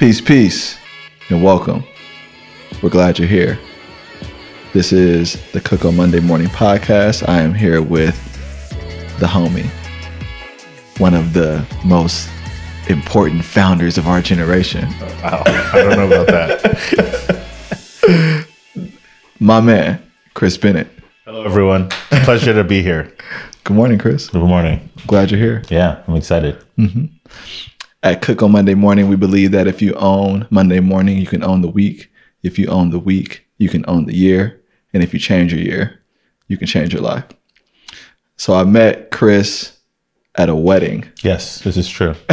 Peace, peace, and welcome. We're glad you're here. This is the Cook on Monday Morning podcast. I am here with the homie, one of the most important founders of our generation. Wow, I don't know about that. My man, Chris Bennett. Hello, everyone. Pleasure to be here. Good morning, Chris. Good morning. Glad you're here. Yeah, I'm excited. Mm-hmm. At Cook on Monday Morning, we believe that if you own Monday morning, you can own the week. If you own the week, you can own the year. And if you change your year, you can change your life. So I met Chris at a wedding Yes, this is true.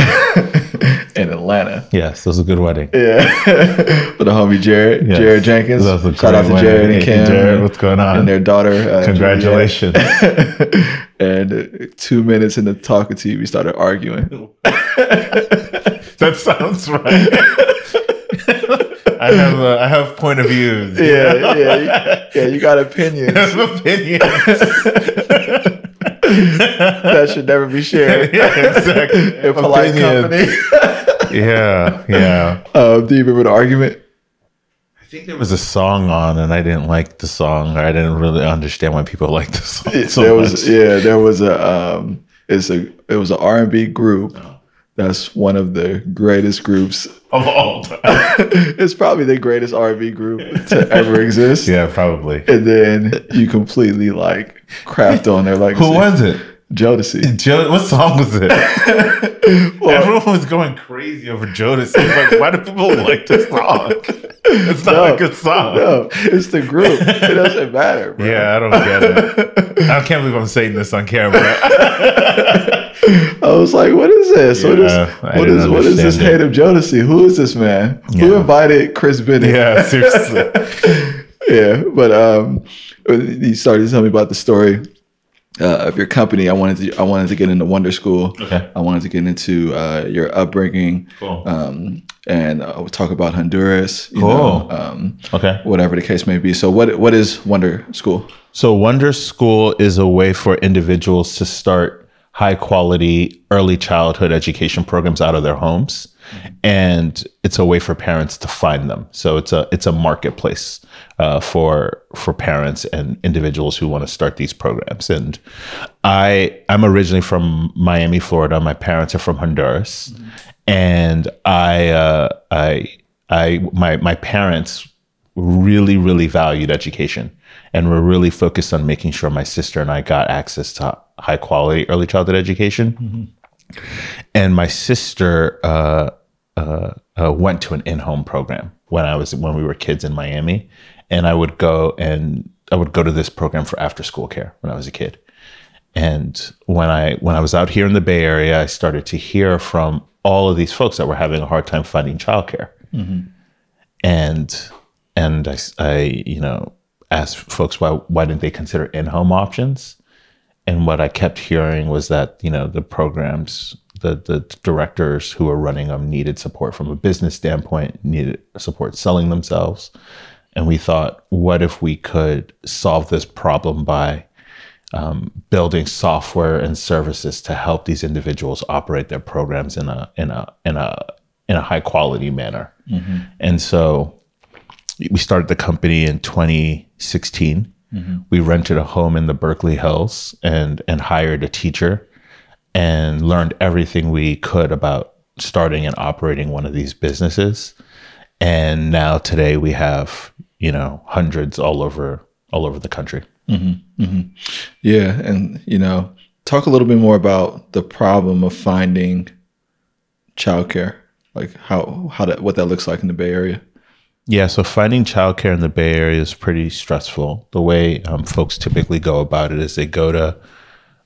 in Atlanta. Yes, this was a good wedding. Yeah. With the homie Jared, Yes. Jared Jenkins. A Shout out to great Jared wedding. and Kim. Jared, what's going on? And their daughter. Uh, Congratulations. And two minutes into talking to you, we started arguing. that sounds right. I have uh, I have point of views. Yeah, yeah, you, yeah. You got opinions opinions. that should never be shared yeah, exactly. in polite company. Yeah, yeah. uh, do you remember the argument? I think there was a song on, and I didn't like the song. Or I didn't really understand why people liked the song so there much. was yeah, there was a um, it's a it was an R and B group. Oh. That's one of the greatest groups. of all time. it's probably the greatest R and B group to ever exist. yeah, probably. And then you completely like craft on their legacy. Who was it? Jodeci? Joe, what song was it? Well, Everyone was going crazy over Jodeci. Like, why do people like this song? It's not No, a good song. no, it's the group. It doesn't matter, bro. Yeah, I don't get it. I can't believe I'm saying this on camera. I was like, what is this? what is Yeah, what is what is this understand hate of Jodeci? Who is this man? Who invited Chris Bennett? yeah, seriously. yeah, but um, you started to tell me about the story uh, of your company. I wanted to I wanted to get into Wonder School. Okay. I wanted to get into uh, your upbringing, Cool. um, and uh, we'll talk about Honduras. You Cool. know, um, Okay. whatever the case may be. So, what what is Wonder School? So, Wonder School is a way for individuals to start high quality early childhood education programs out of their homes. And it's a way for parents to find them. So it's a it's a marketplace uh, for for parents and individuals who want to start these programs. And I I'm originally from Miami, Florida. My parents are from Honduras, and I uh, I I my my parents really, really valued education and were really focused on making sure my sister and I got access to high quality early childhood education. And my sister uh, uh, uh, went to an in-home program when I was when we were kids in Miami, and I would go and I would go to this program for after-school care when I was a kid. And when I when I was out here in the Bay Area, I started to hear from all of these folks that were having a hard time finding childcare. And and I, I you know asked folks why why didn't they consider in-home options? And what i kept hearing was that you know the programs the the directors who are running them needed support from a business standpoint needed support selling themselves. And we thought what if we could solve this problem by um, building software and services to help these individuals operate their programs in a in a in a in a high quality manner? And so we started the company in 2016. We rented a home in the Berkeley Hills and and hired a teacher and learned everything we could about starting and operating one of these businesses. And now today we have, you know, hundreds all over all over the country. Yeah, and you know, talk a little bit more about the problem of finding childcare, like how how that what that looks like in the Bay Area. Yeah, so finding childcare in the Bay Area is pretty stressful. The way um, folks typically go about it is they go to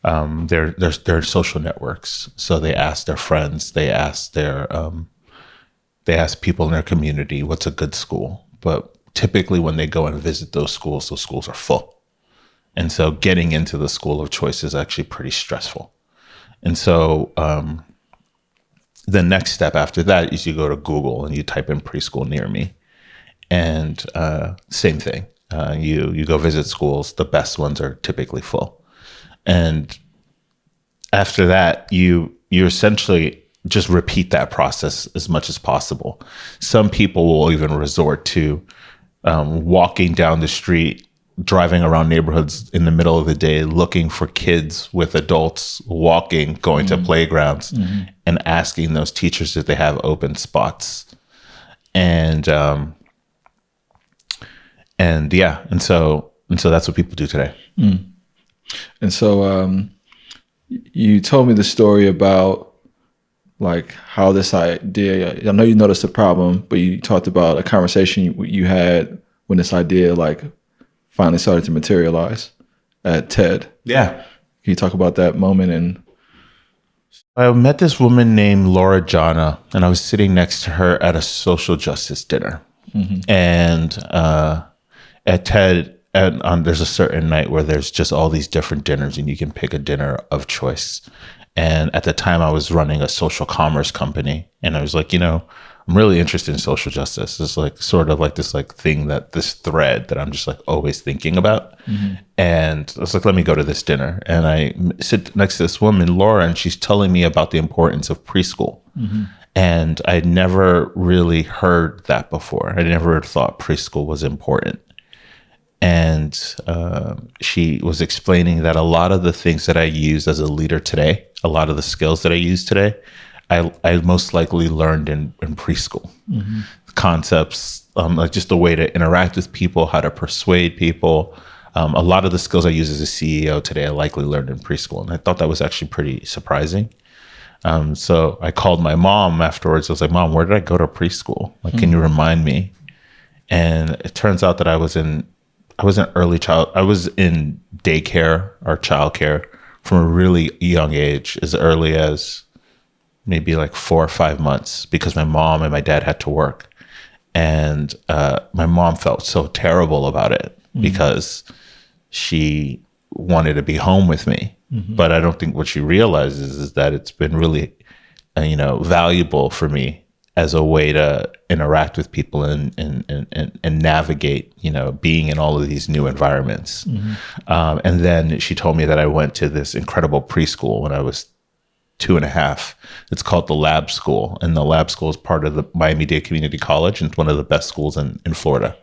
um, their, their their social networks. So they ask their friends, they ask their um, they ask people in their community what's a good school. But typically, when they go and visit those schools, those schools are full, and so getting into the school of choice is actually pretty stressful. And so um, the next step after that is you go to Google and you type in preschool near me and uh, same thing. Uh, you you go visit schools. The best ones are typically full, and after that, you you essentially just repeat that process as much as possible. Some people will even resort to um, walking down the street, driving around neighborhoods in the middle of the day, looking for kids with adults walking, going to playgrounds, and asking those teachers if they have open spots. And um, and yeah, and so and so that's what people do today. And so um, you told me the story about like how this idea. I know you noticed the problem, but you talked about a conversation you, you had when this idea like finally started to materialize at TED. Yeah. Can you talk about that moment and I met this woman named Laura Jana, and I was sitting next to her at a social justice dinner. And uh, at TED, at, um, there's a certain night where there's just all these different dinners, and you can pick a dinner of choice. And at the time, I was running a social commerce company, and I was like, you know, I'm really interested in social justice. It's like sort of like this like thing that this thread that I'm just like always thinking about. And I was like, let me go to this dinner. And i sit next to this woman, Laura, and she's telling me about the importance of preschool. And I'd never really heard that before. I never thought preschool was important. And uh, she was explaining that a lot of the things that I use as a leader today, a lot of the skills that I use today, I, I most likely learned in, in preschool. Concepts, um, like just the way to interact with people, how to persuade people. Um, a lot of the skills I use as a CEO today, I likely learned in preschool. And I thought that was actually pretty surprising. Um, so I called my mom afterwards. I was like, Mom, where did I go to preschool? Like, can you remind me? And it turns out that I was in I was an early child. I was in daycare or childcare from a really young age, as early as maybe like four or five months, because my mom and my dad had to work, and uh, my mom felt so terrible about it because she wanted to be home with me. But I don't think what she realizes is that it's been really, uh, you know, valuable for me as a way to interact with people and and and and, and navigate, you know, being in all of these new environments. Um, and then she told me that I went to this incredible preschool when I was two and a half. It's called the Lab School, and the Lab School is part of the Miami Dade Community College, and it's one of the best schools in in Florida.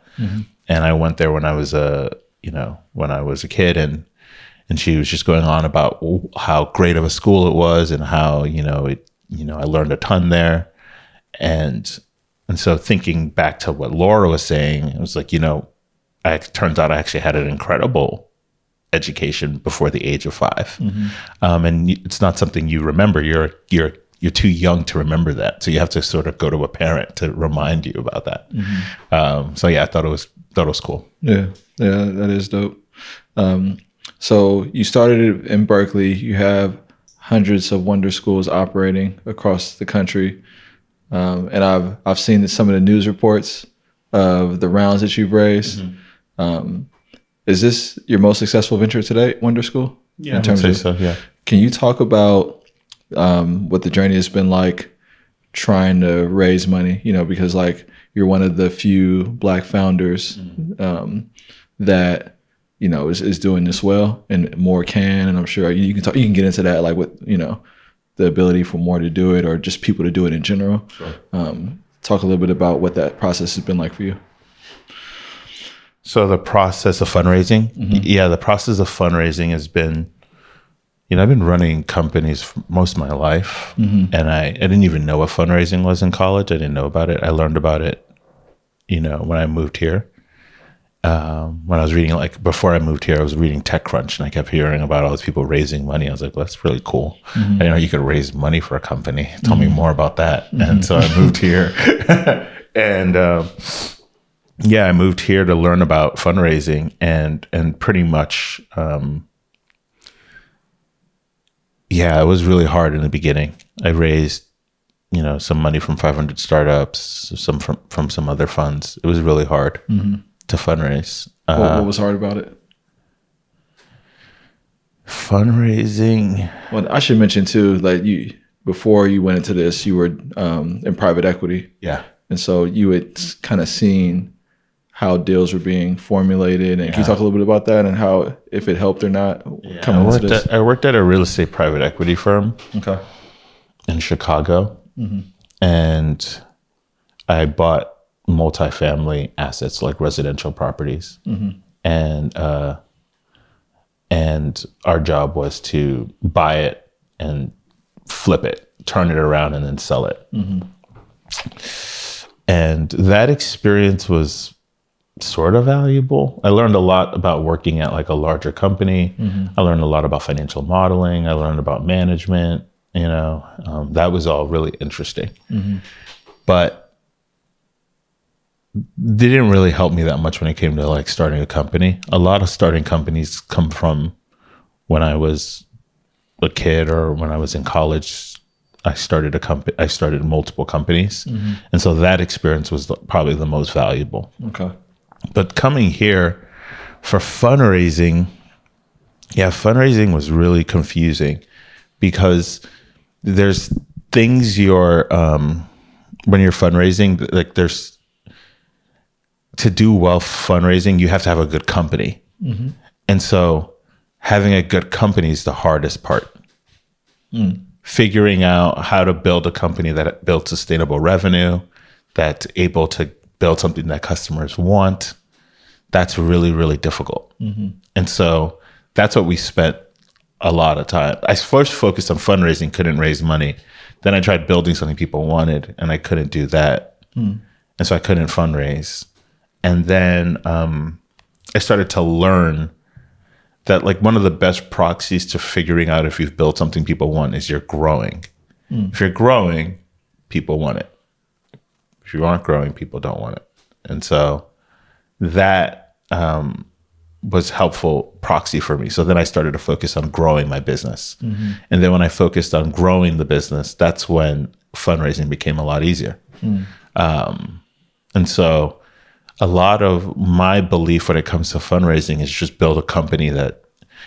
And I went there when I was a you know when I was a kid, and and she was just going on about how great of a school it was, and how you know it you know I learned a ton there, and and so thinking back to what Laura was saying, it was like you know, I it turns out I actually had an incredible education before the age of 5 um, and it's not something you remember. You're you're you're too young to remember that, so you have to sort of go to a parent to remind you about that. Um, so yeah, I thought it was thought it was cool. Yeah, yeah, that is dope. Um, so you started in Berkeley. You have hundreds of wonder schools operating across the country, um, and I've I've seen some of the news reports of the rounds that you've raised. Um, is this your most successful venture today, Wonder School? Yeah, in terms say of so. Yeah. Can you talk about um, what the journey has been like trying to raise money? You know, because like you're one of the few black founders um, that you know is, is doing this well, and more can. And I'm sure you can talk. You can get into that, like with you know the ability for more to do it, or just people to do it in general. Um, talk a little bit about what that process has been like for you. So the process of fundraising, y- yeah, the process of fundraising has been, you know, I've been running companies for most of my life, and I, I didn't even know what fundraising was in college. I didn't know about it. I learned about it, you know, when I moved here. Um, when I was reading, like before I moved here, I was reading TechCrunch, and I kept hearing about all these people raising money. I was like, well, that's really cool. I didn't know you could raise money for a company. Tell me more about that. And so I moved here, and. Um, yeah, I moved here to learn about fundraising and and pretty much um yeah, it was really hard in the beginning. I raised you know some money from 500 startups, some from from some other funds. It was really hard to fundraise. What, Uh, what was hard about it? fundraising, Well, I should mention too, like you before you went into this, you were um, in private equity. yeah. And so you had kind of seen how deals were being formulated. And can you talk a little bit about that and how, if it helped or not, I coming into worked, this? at, I worked at a real estate private equity firm okay. in Chicago. and I bought multifamily assets like residential properties, and uh, and our job was to buy it and flip it, turn it around, and then sell it. And that experience was sort of valuable. I learned a lot about working at like a larger company. I learned a lot about financial modeling. I learned about management. You know, um, that was all really interesting. But they didn't really help me that much when it came to like starting a company. A lot of starting companies come from when I was a kid or when I was in college. I started a company. I started multiple companies, and so that experience was the, probably the most valuable. Okay. But coming here for fundraising, yeah, fundraising was really confusing because there's things you're um, when you're fundraising, like there's to do well fundraising, you have to have a good company, mm-hmm. and so having a good company is the hardest part. Mm. Figuring out how to build a company that builds sustainable revenue, that's able to build something that customers want, that's really really difficult. Mm-hmm. And so that's what we spent a lot of time. I first focused on fundraising couldn't raise money. Then i tried building something people wanted and i couldn't do that. Mm. And so i couldn't fundraise and then um, i started to learn that like one of the best proxies to figuring out if you've built something people want is you're growing if you're growing people want it if you aren't growing, people don't want it. And so that um, was helpful proxy for me. So then I started to focus on growing my business. And then when I focused on growing the business, that's when fundraising became a lot easier. Um, and so a lot of my belief when it comes to fundraising is just build a company that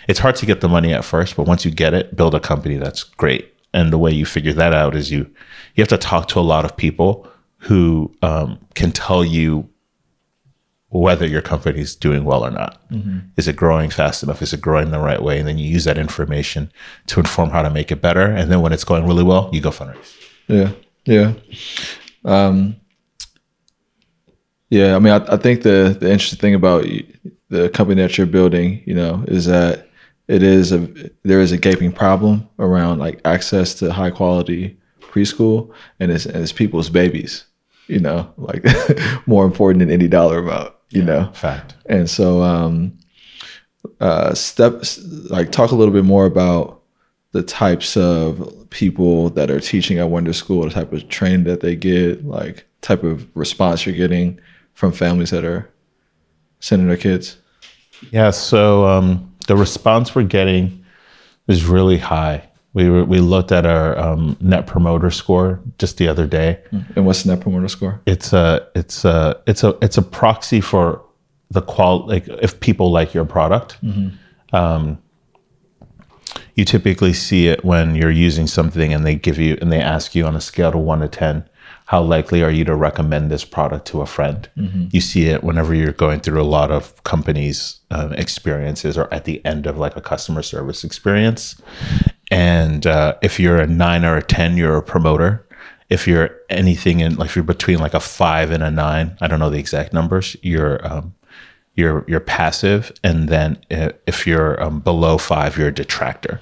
it's hard to get the money at first, but once you get it, build a company that's great. And the way you figure that out is you you have to talk to a lot of people who um, can tell you whether your company is doing well or not. Is it growing fast enough? Is it growing the right way? And then you use that information to inform how to make it better. And then when it's going really well, you go fundraise. Yeah, yeah, um, yeah. I mean, I, I think the the interesting thing about the company that you're building, you know, is that it is a there is a gaping problem around like access to high quality preschool, and it's and it's people's babies, you know, like more important than any dollar amount, you know. Fact. And so, um, uh, steps like talk a little bit more about the types of people that are teaching at Wonder School, the type of training that they get, like type of response you're getting from families that are sending their kids. Yeah. So um, the response we're getting is really high. We were, we looked at our um, net promoter score just the other day. And what's the net promoter score? It's a it's a it's a it's a proxy for the qual like if people like your product. Um, you typically see it when you're using something and they give you and they ask you on a scale of one to ten, how likely are you to recommend this product to a friend? You see it whenever you're going through a lot of companies' um, experiences or at the end of like a customer service experience. And uh, if you're a nine or a ten, you're a promoter. If you're anything in like if you're between like a five and a nine, I don't know the exact numbers. You're um, you're you're passive, and then if you're um, below five, you're a detractor,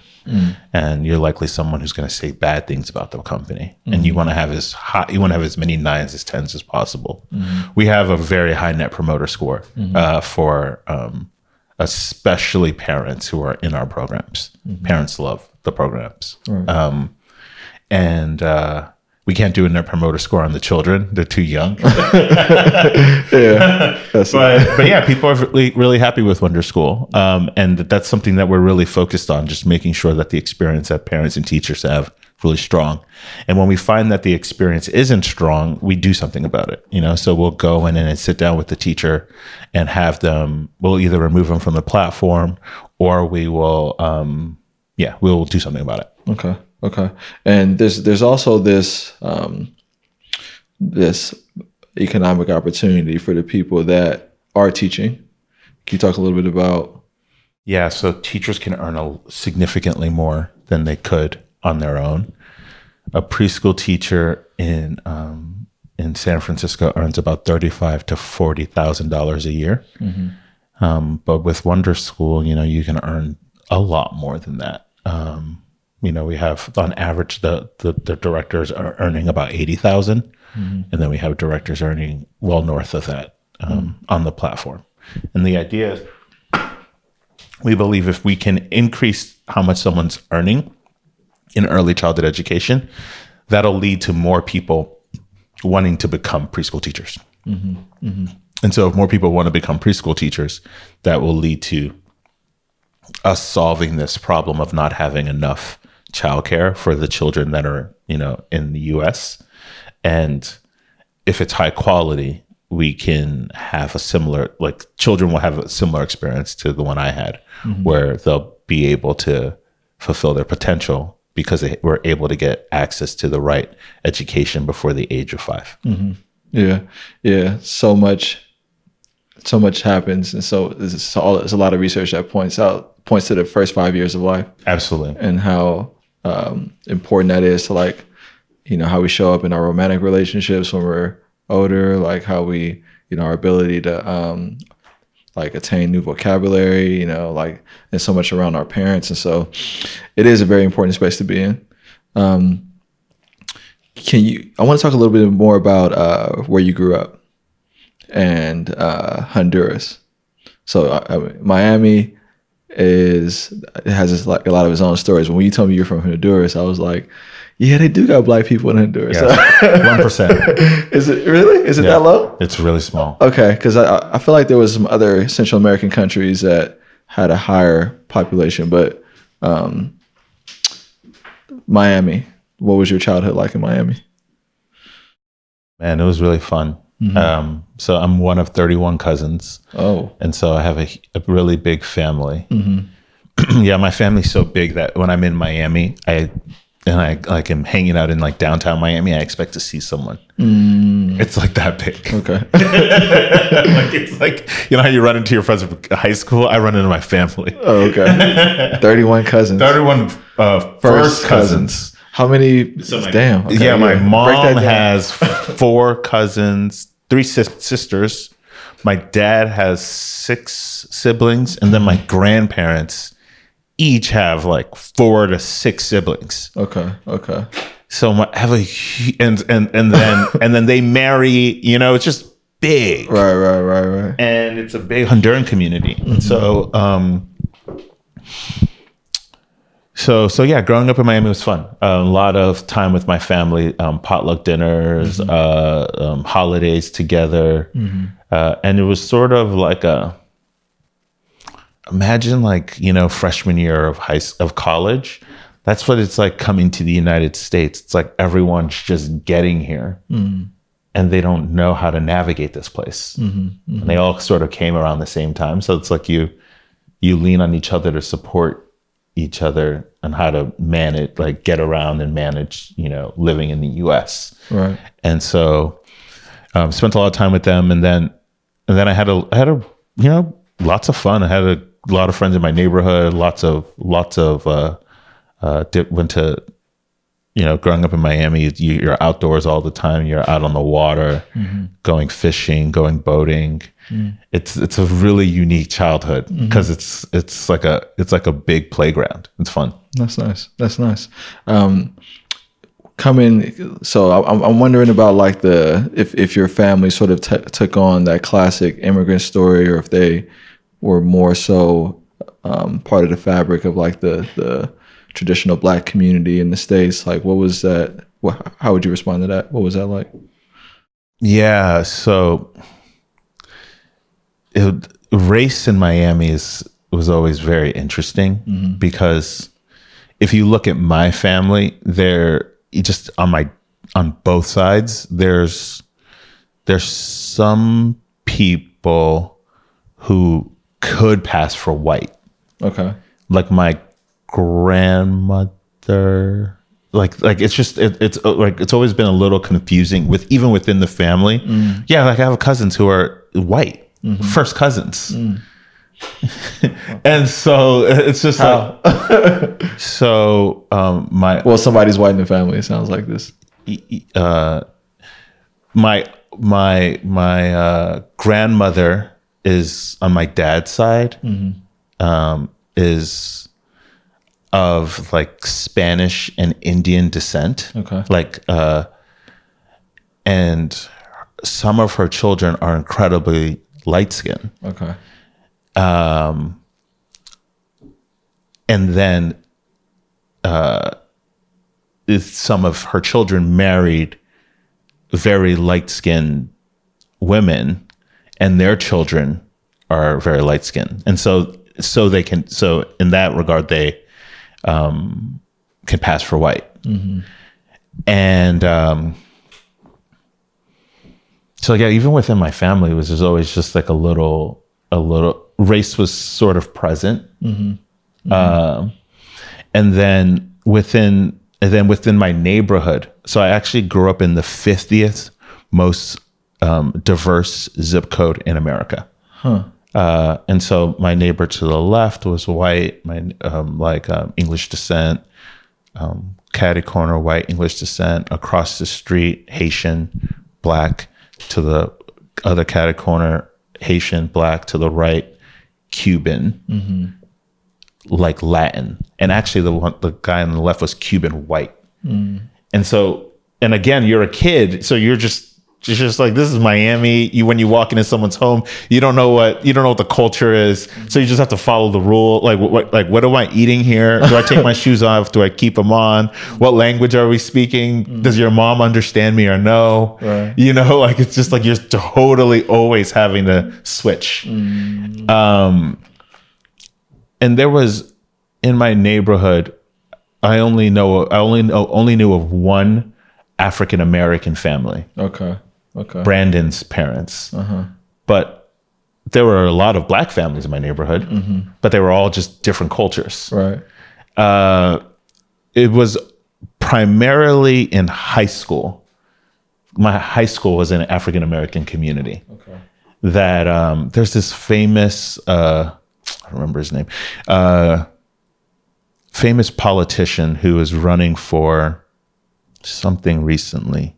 and you're likely someone who's going to say bad things about the company. And you want to have as high, you want to have as many nines as tens as possible. We have a very high net promoter score uh, for um, especially parents who are in our programs. Parents love the programs, um, and uh, we can't do a net promoter score on the children; they're too young. Yeah, but but yeah, people are really really happy with Wonder School, um, and that's something that we're really focused on, just making sure that the experience that parents and teachers have really strong. And when we find that the experience isn't strong, we do something about it. You know, so we'll go in and sit down with the teacher and have them. We'll either remove them from the platform, or we will, um, yeah, we'll do something about it. Okay. Okay. And there's there's also this um, this economic opportunity for the people that are teaching. Can you talk a little bit about? Yeah, so teachers can earn a significantly more than they could on their own. a preschool teacher in um, in San Francisco earns about thirty five to forty thousand dollars a year. Um, but with Wonder School, you know, you can earn a lot more than that. Um, you know, we have on average the the, the directors are earning about eighty mm-hmm. and then we have directors earning well north of that um, mm-hmm. on the platform. And the idea is, we believe if we can increase how much someone's earning in early childhood education, that'll lead to more people wanting to become preschool teachers. Mm-hmm. And so, if more people want to become preschool teachers, that will lead to us solving this problem of not having enough childcare for the children that are, you know, in the US. And if it's high quality, we can have a similar, like children will have a similar experience to the one I had, mm-hmm. where they'll be able to fulfill their potential because they were able to get access to the right education before the age of 5 mm-hmm. Yeah, yeah. So much, so much happens, and so there's, all, there's a lot of research that points out points to the first five years of life Absolutely. and how um, important that is to like, you know, how we show up in our romantic relationships when we're older, like how we, you know, our ability to um, like attain new vocabulary, you know, like and so much around our parents, and so it is a very important space to be in. Um, can you? I want to talk a little bit more about uh, where you grew up and uh, Honduras. So uh, Miami is it has this, like a lot of its own stories. When you told me you're from Honduras, I was like, yeah, they do got black people in Honduras. One percent. is it really? Is it that low? It's really small. Okay, because I I feel like there was some other Central American countries that had a higher population, but um, Miami. What was your childhood like in Miami? Man, it was really fun. Um, so I'm one of 31 cousins, Oh, and so I have a, a really big family. Mm-hmm. yeah, my family's so big that when I'm in Miami, I and I like am hanging out in like downtown Miami, I expect to see someone. It's like that big. okay. like it's like you know how you run into your friends from high school. I run into my family. Oh, okay. Thirty-one cousins. 31 uh, first cousins. How many? my- damn. okay, yeah, my mom that down. has four cousins, three sis- sisters. My dad has six siblings, and then my grandparents each have like four to six siblings. Okay. Okay. So my, I have a and and and then and then they marry. You know, it's just big, Right. Right. Right. Right. and it's a big Honduran community. So um. So, so yeah, growing up in Miami was fun. a lot of time with my family, um, potluck dinners, uh, um, holidays together, uh, and it was sort of like a imagine like you know freshman year of high of college. That's what it's like coming to the United States. It's like everyone's just getting here, and they don't know how to navigate this place. And they all sort of came around the same time, so it's like you you lean on each other to support each other on how to manage like get around and manage you know living in the us Right. and so um, spent a lot of time with them. And then and then i had a I had a you know lots of fun. I had a lot of friends in my neighborhood lots of lots of uh uh did, went to you know growing up in miami you, you're outdoors all the time you're out on the water going fishing going boating it's it's a really unique childhood because it's it's like a it's like a big playground it's fun That's nice. That's nice. Um, coming. So I- I'm, I'm wondering about like the if if your family sort of t- took on that classic immigrant story, or if they were more so um, part of the fabric of like the the traditional black community in the states. Like, what was that? How would you respond to that? What was that like? Yeah, so it, race in Miami is was always very interesting mm-hmm. because if you look at my family, there just on my on both sides, there's there's some people who could pass for white. Okay. Like my grandmother. Like like it's just it, it's uh, like it's always been a little confusing with even within the family. Yeah like i have cousins who are white. First cousins. And so it's just How? like so um my well, somebody's white in the family. It sounds like this. uh my my my uh grandmother is on my dad's side. Um is of like Spanish and Indian descent. Okay. Like uh and some of her children are incredibly light skinned. Okay. Um, and then uh, some of her children married very light skinned women, and their children are very light skinned, and so so they can so in that regard they um, can pass for white, and um, so yeah, even within my family, was just always just like a little a little race was sort of present. Um, and then within and then within my neighborhood so i actually grew up in the 50th most um, diverse zip code in america uh, and so my neighbor to the left was white my um, like um, english descent um, caddy corner white english descent across the street haitian black to the other caddy corner haitian black to the right cuban like Latin, and actually the one the guy on the left was Cuban white, and so and again you're a kid, so you're just you're just like this is Miami. You when you walk into someone's home, you don't know what you don't know what the culture is, so you just have to follow the rule. Like what like what am I eating here? Do I take my shoes off? Do I keep them on? What language are we speaking? Does your mom understand me or no? Right. You know, like it's just like you're totally always having to switch. Um, and there was in my neighborhood i only know i only know only knew of one african american family Okay. Okay. brandon's parents but there were a lot of black families in my neighborhood but they were all just different cultures Right. uh, it was primarily in high school my high school was in an african american community Okay. that um, there's this famous uh, I don't remember his name, uh, famous politician who is running for something recently.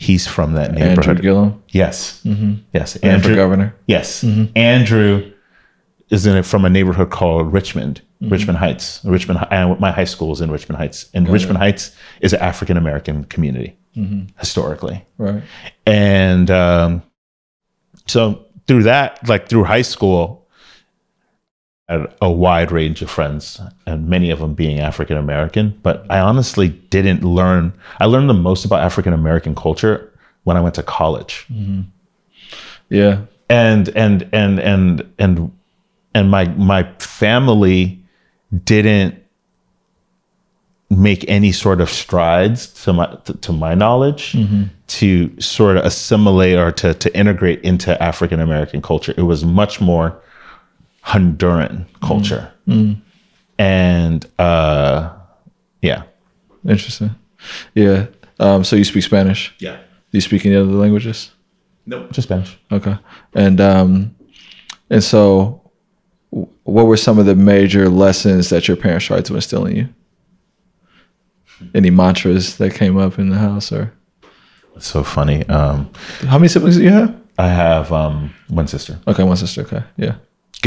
He's from that neighborhood. Andrew. Gillum yes, yes, ran for Andrew. governor. Yes, Andrew is in it from a neighborhood called Richmond, Richmond Heights. Richmond, and my high school is in Richmond Heights, and Richmond Heights is an African American community historically Right. and um, so through that like through high school had a wide range of friends and many of them being african american but i honestly didn't learn i learned the most about african american culture when i went to college mm-hmm. Yeah. and and and and and and my my family didn't make any sort of strides to my to, to my knowledge mm-hmm. to sort of assimilate or to to integrate into African American culture. It was much more Honduran culture, and uh, yeah, Interesting. Yeah. Um, so you speak Spanish. yeah, Do you speak any other languages? nope, just Spanish. Okay. And um, and so, what were some of the major lessons that your parents tried to instill in you? Any mantras that came up in the house, or It's so funny. Um, how many siblings do you have? I have um, one sister. Okay, one sister. Okay, yeah.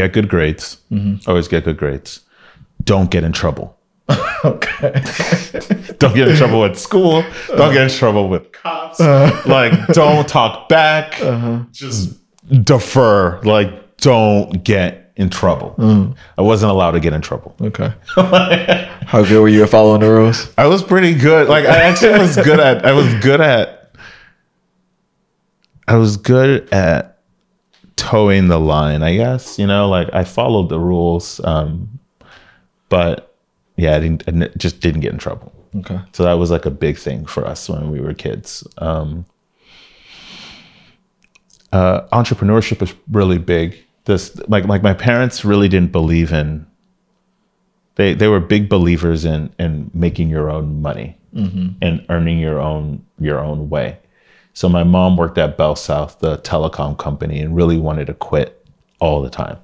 Get good grades. Mm-hmm. Always get good grades. Don't get in trouble. Okay. don't get in trouble at school. Don't get in trouble with cops. Uh-huh. like, don't talk back. Uh-huh. Just defer. Like, don't get in trouble. Mm. I wasn't allowed to get in trouble. okay. How good were you at following the rules? I was pretty good. Like, I actually was good at. I was good at. I was good at toeing the line. I guess you know, like I followed the rules, um, but yeah, I didn't. I just didn't get in trouble. Okay. So that was like a big thing for us when we were kids. Um, uh, entrepreneurship is really big. This like like my parents really didn't believe in. They they were big believers in in making your own money and earning your own your own way. So my mom worked at Bell South, the telecom company, and really wanted to quit all the time.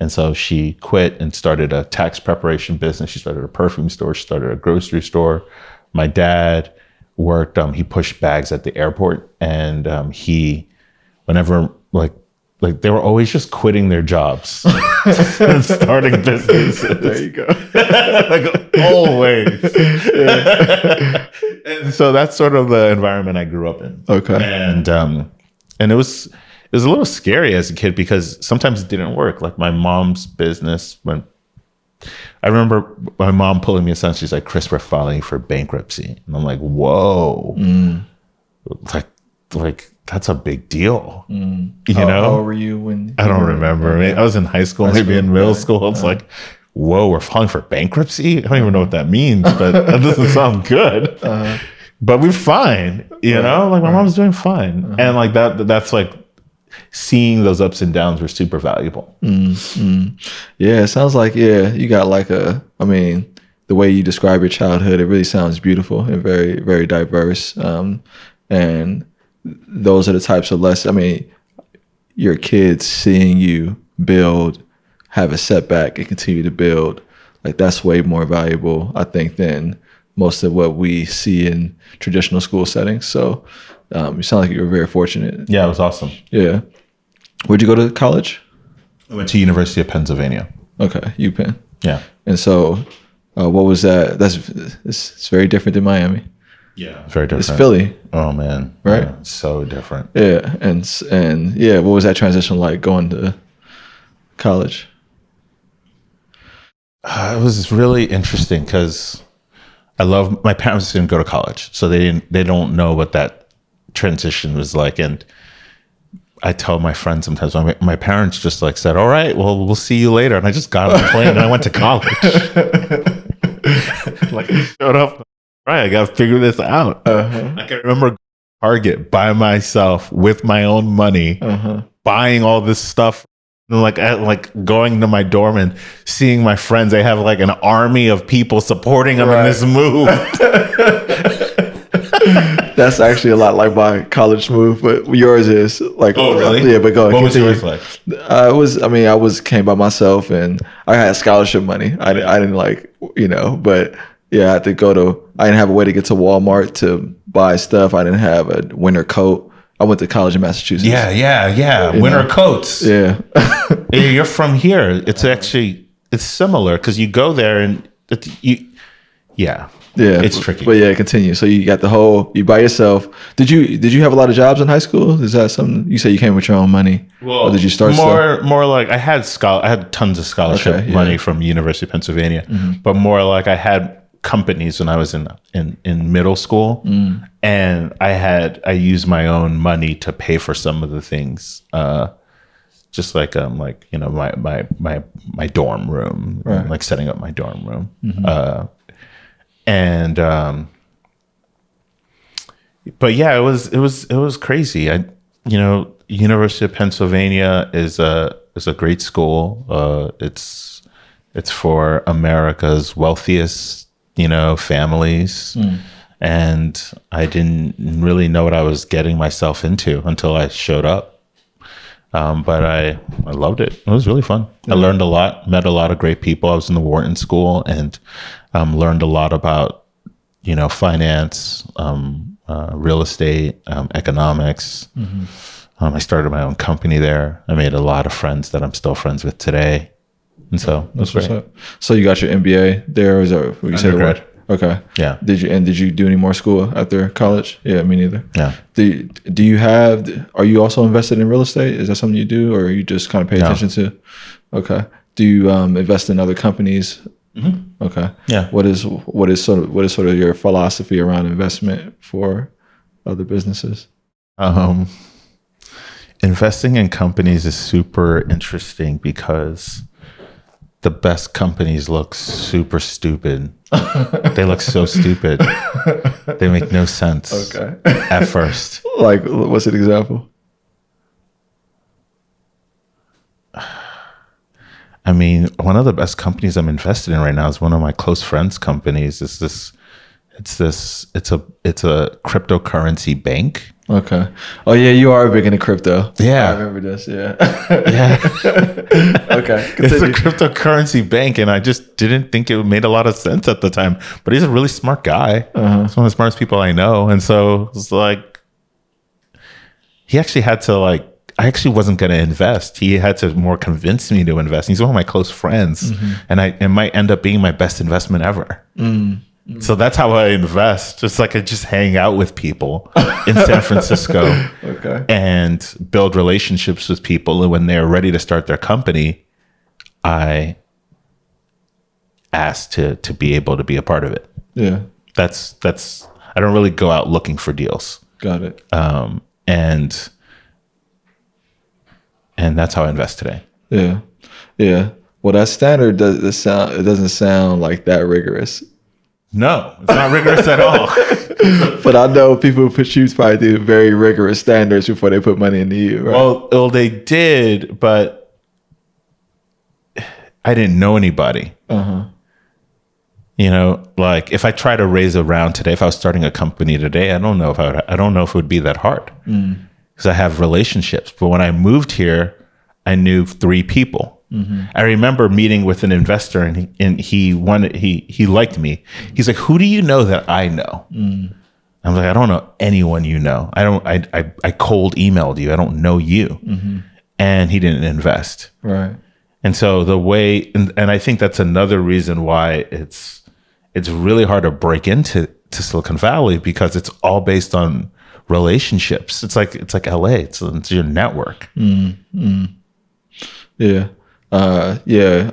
And so she quit and started a tax preparation business. She started a perfume store. She started a grocery store. My dad worked. Um, he pushed bags at the airport, and um, he, whenever like like they were always just quitting their jobs and starting businesses. There you go. like always. and so that's sort of the environment I grew up in. Okay. And um and it was it was a little scary as a kid because sometimes it didn't work. Like my mom's business went I remember my mom pulling me aside. She's like, "Chris, we're filing for bankruptcy," and I'm like, "Whoa!" Like, like that's a big deal. Mm. You How- know, how old were you when? I don't remember. I, mean, I was in high school, maybe school, in middle yeah. school. It's uh-huh. like, whoa, we're filing for bankruptcy. I don't even know what that means, but that doesn't sound good. Uh-huh. But we're fine, you know. Like my mom's doing fine, uh-huh. and like that. That's like seeing those ups and downs were super valuable. Mm-hmm. Yeah, it sounds like yeah, you got like a. I mean, the way you describe your childhood, it really sounds beautiful and very very diverse. Um, and those are the types of lessons. I mean, your kids seeing you build, have a setback, and continue to build. Like that's way more valuable, I think, than most of what we see in traditional school settings. So, um, you sound like you were very fortunate. Yeah, it was awesome. Yeah. Where'd you go to college? I went to University of Pennsylvania. Okay, UPenn. Yeah, And so, uh, what was that? That's it's, it's very different than Miami. Yeah, very different. It's Philly, Oh man, Right? Yeah, so different. yeah. And and yeah, what was that transition like going to college? Uh, it was really interesting because I love my parents didn't go to college, so they didn't they don't know what that transition was like. And I tell my friends sometimes my, my parents just like said, "All right, well we'll see you later," and I just got on the plane and I went to college. like I showed up, right? I got to figure this out. Uh-huh. Like I remember Target by myself with my own money Uh-huh. buying all this stuff and like at, like going to my dorm and seeing my friends they have like an army of people supporting them in this move That's actually a lot like my college move, but yours is like Oh, really? Yeah, but go ahead. what was yours like Uh, it was. I mean, I was came by myself, and I had scholarship money. I, I didn't like, you know, but yeah, I had to go to. I didn't have a way to get to Walmart to buy stuff. I didn't have a winter coat. I went to college in Massachusetts. yeah yeah yeah winter know. coats yeah, you're from here it's actually it's similar because you go there and it, you yeah yeah. It's tricky. but yeah, continue. So you got the whole. You by yourself. Did you Did you have a lot of jobs in high school? Is that something you say you came with your own money? or did you start stuff? more more like I had schol- I had tons of scholarship Okay, yeah. Mm-hmm. money from University of Pennsylvania, but more like I had companies when I was in in in middle school, Mm. and I had I used my own money to pay for some of the things, uh, just like um like you know my my my my dorm room, Right. Mm-hmm. like setting up my dorm room, uh, and um, but yeah, it was it was it was crazy. I you know University of Pennsylvania is a is a great school. Uh, it's it's for America's wealthiest you know families, and I didn't really know what I was getting myself into until I showed up. Um, but I I loved it. It was really fun. I learned a lot, met a lot of great people. I was in the Wharton School and um, learned a lot about you know, finance, um, uh, real estate, um, economics. Um, I started my own company there. I made a lot of friends that I'm still friends with today, and so What's great. up? So you got your MBA there? Is that what you said? Undergrad. Okay. Yeah, Did you and did you do any more school after college? Yeah, me neither. yeah. Do Do you have? Are you also invested in real estate? Is that something you do, or you just kind of pay No. attention to? Okay. Do you um, invest in other companies? Okay. Mm-hmm. Yeah. What is what is sort of what is sort of your philosophy around investment for other businesses? Um, investing in companies is super interesting because the best companies look super stupid. they look so stupid. They make no sense Okay. at first. like, what's an example? I mean, one of the best companies I'm invested in right now is one of my close friends' companies. It's this, it's this, it's a, it's a cryptocurrency bank. Okay. Oh yeah, you are big into crypto. Yeah. I remember this. Yeah. Yeah. okay. it's a cryptocurrency bank, and I just didn't think it made a lot of sense at the time. But he's a really smart guy. Uh-huh. He's one of the smartest people I know, and so it's like he actually had to like. I actually wasn't going to invest. He had to more convince me to invest. He's one of my close friends, and I it might end up being my best investment ever. So that's how I invest. It's like I just hang out with people in San Francisco Okay. and build relationships with people. And when they're ready to start their company, I ask to to be able to be a part of it. Yeah. That's that's I don't really go out looking for deals. Got it. Um, and and that's how I invest today. Yeah. Yeah. Well, that standard does sound. It doesn't sound like that rigorous. No, it's not rigorous at all. But I know people who choose probably do very rigorous standards before they put money into you. Right? Well, well, they did, but I didn't know anybody. uh-huh. You know, like if I try to raise a round today, if I was starting a company today, I don't know if I would, I don't know if it would be that hard because I have relationships. But when I moved here, I knew three people. Mm-hmm. I remember meeting with an investor, and he, and he wanted he he liked me. He's like, "Who do you know that I know?" Mm. I'm like, "I don't know anyone you know. I don't. I I, I cold emailed you. I don't know you." Mm-hmm. And he didn't invest. Right. And so the way, and, and I think that's another reason why it's it's really hard to break into to Silicon Valley because it's all based on relationships. It's like it's like LA. It's, it's your network. Mm-hmm. Mm. Yeah. Uh, yeah.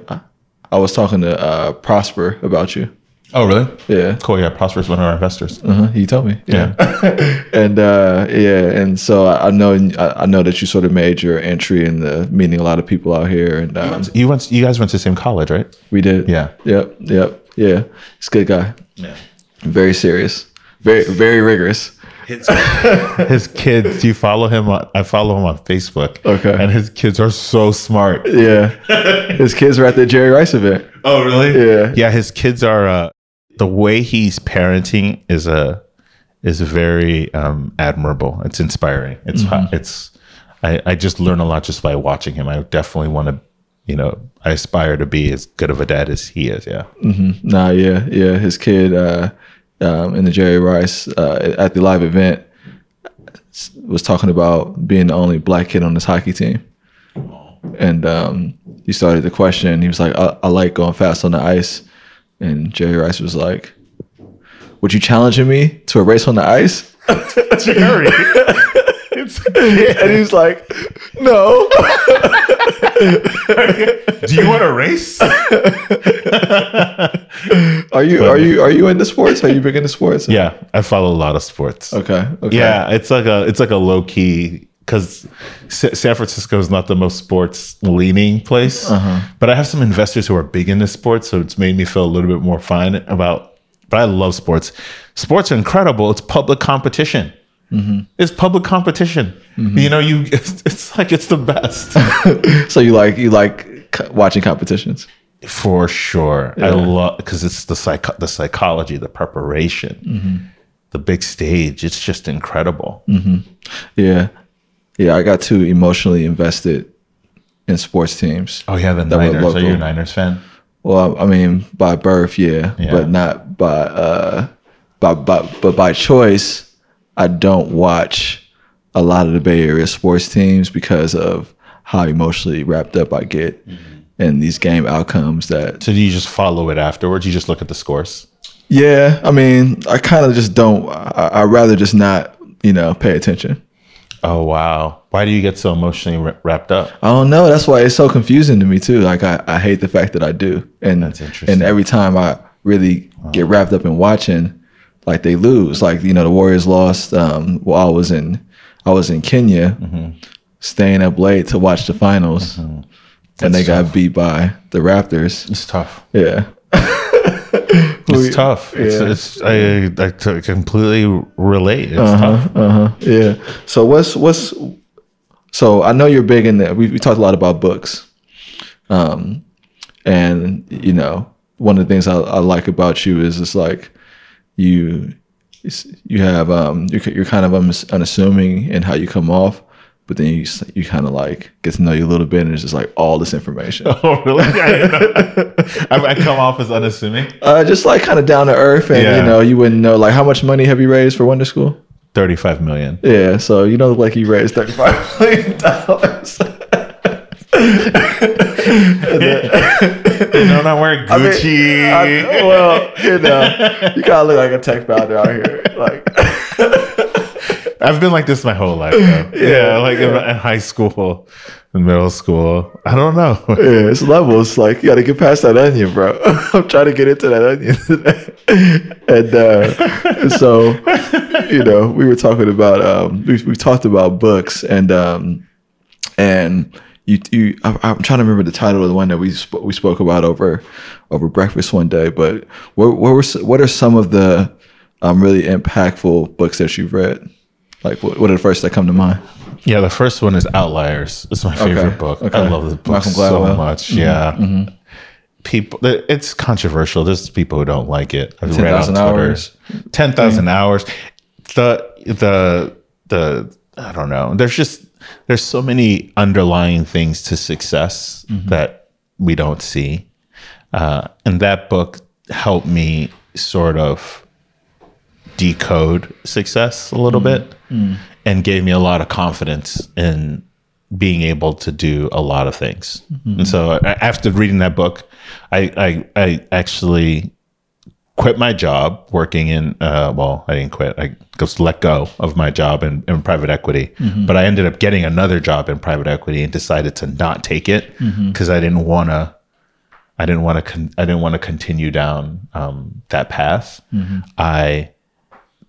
I, was talking to uh, Prosper about you. Oh, really? Yeah. Cool. Yeah, Prosper's one of our investors. Uh-huh. He told me. Yeah. and uh, yeah, and so I know I I know that you sort of made your entry in the meeting a lot of people out here, and um, You went. You guys went to the same college, right? we did. Yeah. Yep. Yep. Yeah. He's a good guy. Yeah. Very serious. Very very rigorous. His, his kids. Do you follow him? On, I follow him on Facebook. Okay. And his kids are so smart. Yeah. His kids are at the Jerry Rice event. Oh, really? Yeah. Yeah, his kids are uh, the way he's parenting is a is very um, admirable. It's inspiring. It's it's I, I just learn a lot just by watching him. I definitely want to, you know, I aspire to be as good of a dad as he is. Yeah. Mm-hmm. Nah, yeah, yeah. His kid uh, um, in the Jerry Rice uh, at the live event was talking about being the only black kid on this hockey team, and um, he started the question. He was like, I, "I like going fast on the ice," and Jerry Rice was like, "Would you challenging me to a race on the ice?" Jerry. it's, And he's like, "No." do you want to race? Are you are you are you into sports? Are you big into sports? yeah, I follow a lot of sports. Okay. Okay. Yeah, it's like a it's like a low key because San Francisco is not the most sports leaning place, uh-huh. but I have some investors who are big into sports, so it's made me feel a little bit more fine about. But I love sports. Sports are incredible. It's public competition. Mm-hmm. It's public competition. Mm-hmm. You know, you it's, it's like it's the best So you like you like watching competitions? for sure. I love because it's the psych the psychology, the preparation, mm-hmm. the big stage. It's just incredible. Yeah. Yeah, I got too emotionally invested in sports teams. Oh yeah, the Niners. Are you a Niners fan? Well, I mean, by birth, yeah, Yeah. but not by uh by, by but by choice, I don't watch a lot of the Bay Area sports teams because of how emotionally wrapped up I get mm-hmm. in these game outcomes that So do you just follow it afterwards? You just look at the scores? yeah, I mean, I kind of just don't I I rather just not, you know, pay attention. Oh wow! Why do you get so emotionally wrapped up? I don't know. That's why it's so confusing to me too. Like I, I hate the fact that I do. And That's interesting. and every time I really get wrapped up in watching, like they lose. Like, you know, the Warriors lost um while I was in I was in Kenya staying up late to watch the finals. And they got beat by the Raptors. It's tough. Yeah. It's tough. It's, yeah. it's I, I t- completely relate. It's Uh-huh, tough. uh-huh. Yeah. So what's what's so I know you're big in that. We, we talked a lot about books. Um and you know, one of the things I, I like about you is it's like you you have um you're, you're kind of unassuming in how you come off, but then you you kind of like get to know you a little bit, and it's just like all this information. Oh, really? I. I, I come off as unassuming. Uh, just like kind of down to earth, and Yeah. you know you wouldn't know like how much money have you raised for Wonder School? 35 million. Yeah, so you know like you raised thirty five million dollars. You know, not wearing I mean, Gucci. I- well, you know, you gotta look like a tech founder out here. Like, I've been like this my whole life. Though. yeah, like In, in high school, in middle school. I don't know. yeah, it's levels. Like, you got to get past that onion, bro. I'm trying to get into that onion and uh, so, you know, we were talking about, um, we, we talked about books and, um, and, you, you, I- I'm trying to remember the title of the one that we sp- we spoke about over over breakfast one day. But what what were what are some of the um, really impactful books that you've read? Like what, what are the first that come to mind? Yeah, the first one is Outliers. It's my favorite book. okay. I love this book so Gladwell. Mm-hmm. much. Yeah. People, it's controversial. There's people who don't like it. I've read on 10,000 Twitter. hours. Ten thousand hours. The the the I don't know. There's just there's so many underlying things to success Mm-hmm. that we don't see, uh, and that book helped me sort of decode success a little bit and gave me a lot of confidence in being able to do a lot of things. And so after reading that book, I, I, I actually quit my job working in, uh, well, I didn't quit. I just let go of my job in, in private equity, but I ended up getting another job in private equity and decided to not take it because I didn't want to I didn't want to. Con- I didn't want to continue down um, that path. I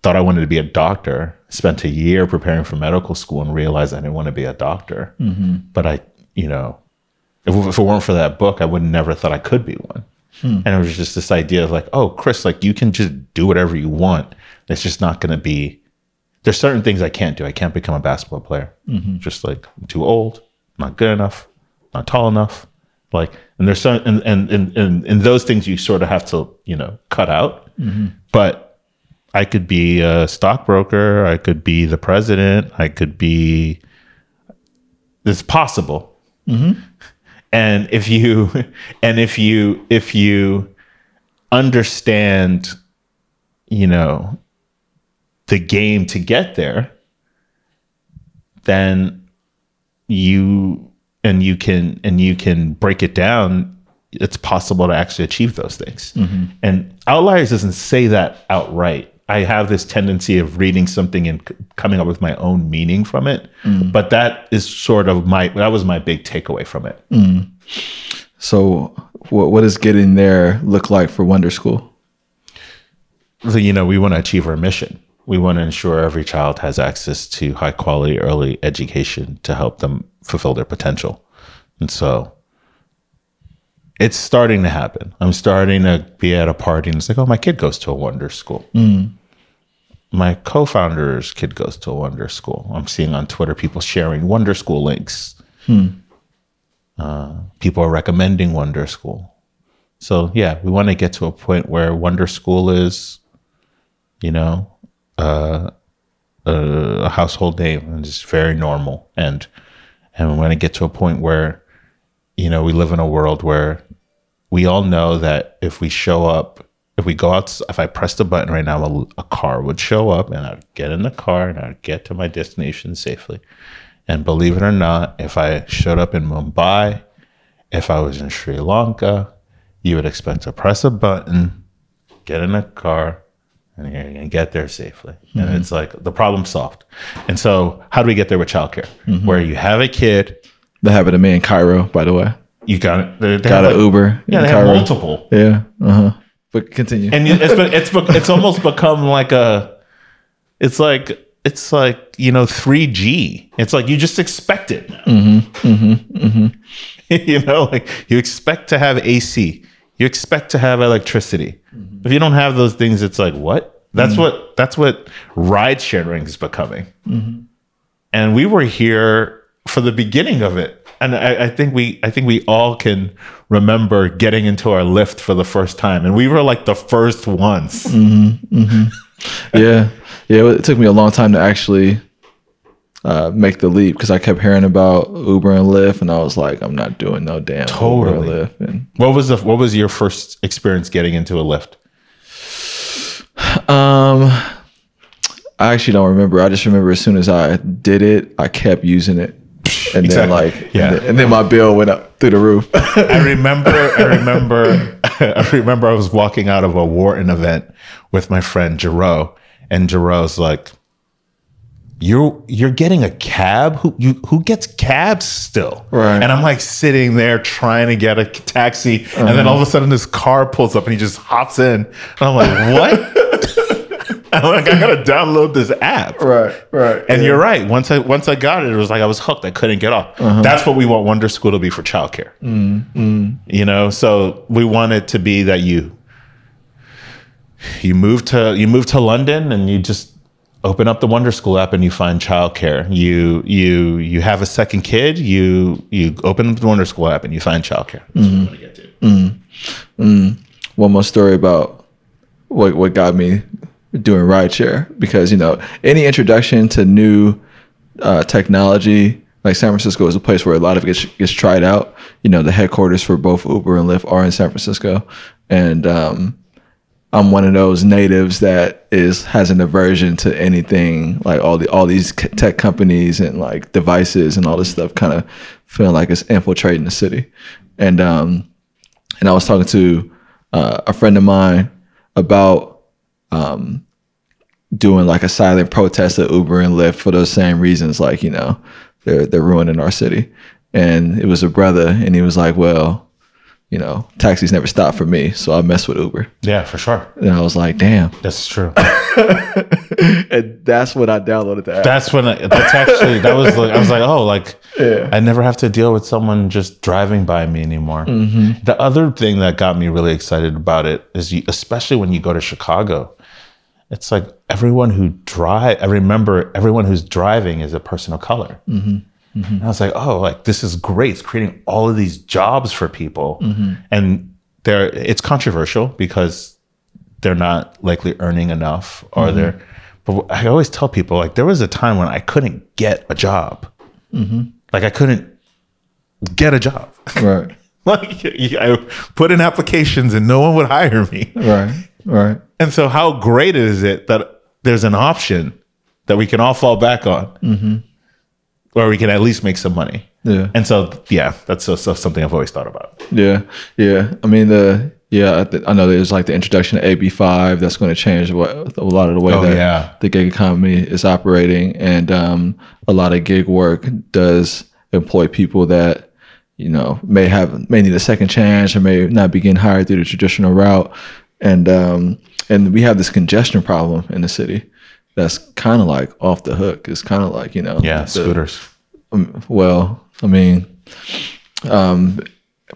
thought I wanted to be a doctor. Spent a year preparing for medical school and realized I didn't want to be a doctor. But I, you know, if, if it weren't for that book, I would never thought I could be one. Hmm. And it was just this idea of like, oh, Chris, like you can just do whatever you want. It's just not going to be. There's certain things I can't do. I can't become a basketball player. Mm-hmm. Just like I'm too old, not good enough, not tall enough. Like, and there's some, and and and and, and those things you sort of have to, you know, cut out. Mm-hmm. But I could be a stockbroker. I could be the president. I could be. It's possible. Mm-hmm. And if you, and if you, if you understand, you know, the game to get there, then you and you can and you can break it down it's possible to actually achieve those things. Mm-hmm. And outliers doesn't say that outright i have this tendency of reading something and c- coming up with my own meaning from it mm. but that is sort of my that was my big takeaway from it. Mm. So, what what does getting there look like for Wonder School? So, you know we want to achieve our mission. We want to ensure every child has access to high quality early education to help them fulfill their potential. And so it's starting to happen. I'm starting to be at a party and it's like oh my kid goes to a wonder school. My co-founder's kid goes to a wonder school. I'm seeing on twitter people sharing wonder school links. Uh, people are recommending wonder school. So yeah we want to get to a point where wonder school is you know, uh, a household name and it's very normal. And and we want to get to a point where, you know, we live in a world where we all know that if we show up, if we go out, if I press the button right now, a, a car would show up and I'd get in the car and I'd get to my destination safely. And believe it or not, if I showed up in Mumbai, if I was in Sri Lanka, you would expect to press a button, get in a car, and you're going to get there safely. And mm-hmm. it's like the problem solved. And so, how do we get there with childcare? Mm-hmm. Where you have a kid, That happened to me in Cairo, by the way. You got it. They, they Got an like- Uber. Yeah, they have multiple. Yeah. Uh huh. But continue. and it's be- it's it's almost become like a it's like it's like you know 3G. It's like you just expect it. now. Mm-hmm, mm-hmm, mm-hmm. you know, like you expect to have AC. You expect to have electricity. If you don't have those things, it's like what? That's what that's what ride sharing is becoming. And we were here for the beginning of it. And I, I think we I think we all can remember getting into our Lyft for the first time. And we were like the first ones. yeah, yeah. It took me a long time to actually uh, make the leap because I kept hearing about Uber and Lyft, and I was like, I'm not doing no damn Totally. Uber and Lyft. And What was the what was your first experience getting into a Lyft? um, I actually don't remember. I just remember as soon as I did it, I kept using it, and then like, Yeah. and then, and then my bill went up through the roof. I remember, I remember, I remember I was walking out of a Wharton event with my friend Jero, and Jero's like, "You're you're getting a cab? Who you who gets cabs still?" Right. And I'm like sitting there trying to get a taxi, and then uh-huh. all of a sudden this car pulls up and he just hops in, and I'm like, "What?" I'm like, "I gotta download this app." right, right. And you're right. Once I once I got it, it was like I was hooked. I couldn't get off. Uh-huh. That's what we want Wonder School to be for childcare. Mm, mm. You know, so we want it to be that you you move to you move to London and you just open up the Wonder School app and you find childcare. You you you have a second kid. You you open up the Wonder School app and you find childcare. Mm. That's what we want to get to. one more story about what what got me doing rideshare because you know any introduction to new uh, technology like San Francisco is a place where a lot of it gets, gets tried out. You know the headquarters for both Uber and Lyft are in San Francisco, and um, I'm one of those natives that is has an aversion to anything like all the all these tech companies and like devices and all this stuff kind of feeling like it's infiltrating the city, and um, and I was talking to uh, a friend of mine about um, doing like a silent protest at Uber and Lyft for those same reasons, like you know they're they're ruining our city. And it was a brother, and he was like, "Well, you know, taxis never stop for me, so I mess with Uber." Yeah, for sure. And I was like, "Damn!" That's true. and that's when I downloaded the app. That's when I, that's actually that was like I was like oh like Yeah. I never have to deal with someone just driving by me anymore. Mm-hmm. The other thing that got me really excited about it is you, especially when you go to Chicago, it's like everyone who drive. I remember everyone who's driving is a person of color. Mm-hmm. And I was like, oh, like this is great. It's creating all of these jobs for people, Mm-hmm. and they're it's controversial because they're not likely earning enough or Mm-hmm. they're. But I always tell people like there was a time when I couldn't get a job. Mm-hmm. Like I couldn't get a job. right, like I put in applications and no one would hire me. right, right. And so, how great is it that there's an option that we can all fall back on, Mm-hmm. or we can at least make some money? Yeah. And so, yeah, that's so, so something I've always thought about. Yeah, yeah. I mean the yeah. I, th- I know there's like the introduction of AB five that's going to change what a lot of the way Oh, that yeah. the gig economy is operating, and um, a lot of gig work does employ people that you know may have may need a second chance or may not be getting hired through the traditional route, and um, and we have this congestion problem in the city that's kind of like off the hook. It's kind of like you know Yeah, the- scooters. um, well, I mean, um,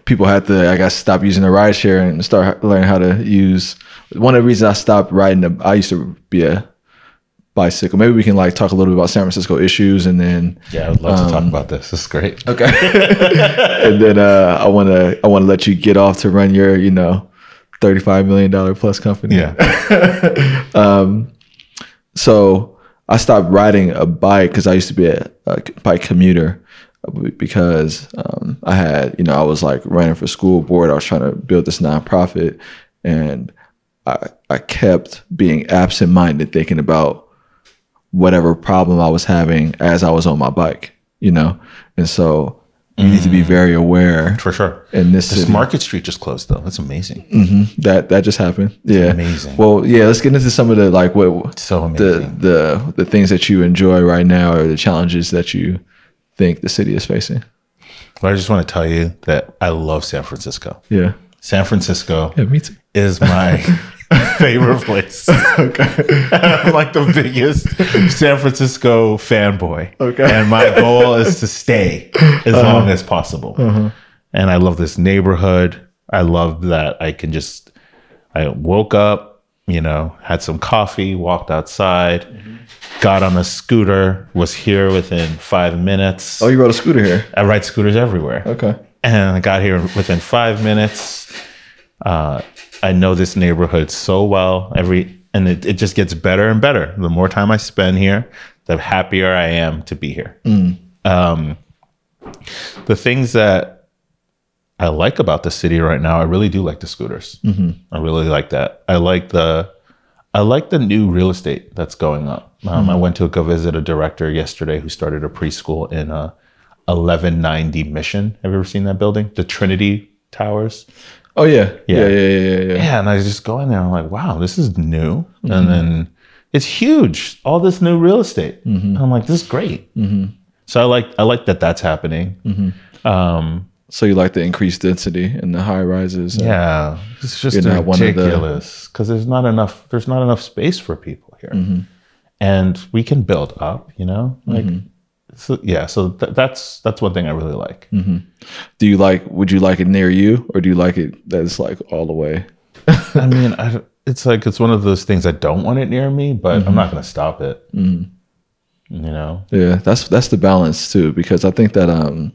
people had to, I guess, stop using the ride share and start learning how to use. One of the reasons I stopped riding, the, I used to be a bicycle. Maybe we can like talk a little bit about San Francisco issues, and then Yeah, I would love to Um, talk about this. This is great. okay, and then uh, I want to, I want to let you get off to run your, you know, thirty-five million dollar plus company. Yeah. um, So I stopped riding a bike because I used to be a, a bike commuter because um, I had, you know, I was like running for school board. I was trying to build this nonprofit, and I I kept being absent minded, thinking about whatever problem I was having as I was on my bike, you know, and so you need to be mm. very aware For sure. in this, This. Market Street just closed, though. That's amazing. Mm-hmm. that that just happened. Yeah, amazing. Well, yeah, let's get into some of the like what So the amazing. the the the things that you enjoy right now or the challenges that you think the city is facing. But I just want to tell you that I love San Francisco. Yeah. San Francisco Yeah, me too. is my favorite place. okay. I'm like the biggest San Francisco fanboy. Okay. Uh-huh. And my goal is to stay as long as possible. And I love this neighborhood. I love that I can just, I woke up, you know, had some coffee, walked outside, Mm-hmm. got on a scooter, was here within five minutes. Oh, you rode a scooter here. I ride scooters everywhere Okay. and I got here within five minutes. Uh, I know this neighborhood so well. Every and it, it just gets better and better. The more time I spend here, the happier I am to be here. Um, the things that I like about the city right now, I really do like the scooters. I really like that. I like the I like the new real estate that's going up. Um, I went to go visit a director yesterday who started a preschool in a 1190 Mission. Have you ever seen that building? The Trinity Towers. Oh yeah, Yeah. yeah, yeah, yeah, yeah. yeah. And I just go in there. I'm like, wow, this is new, and mm-hmm. then it's huge. All this new real estate. Mm-hmm. And I'm like, this is great. Mm-hmm. So I like I like that that's happening. Um, So you like the increased density and the high rises? yeah, it's just You're not one of the- ridiculous because there's not enough. There's not enough space for people here, and we can build up. You know, like so. Yeah, so th- that's that's one thing I really like. Do you like? Would you like it near you, or do you like it that it's like all the way? I mean, I, it's like it's one of those things I don't want it near me, but I'm not going to stop it. You know, Yeah, that's that's the balance too, because I think that um,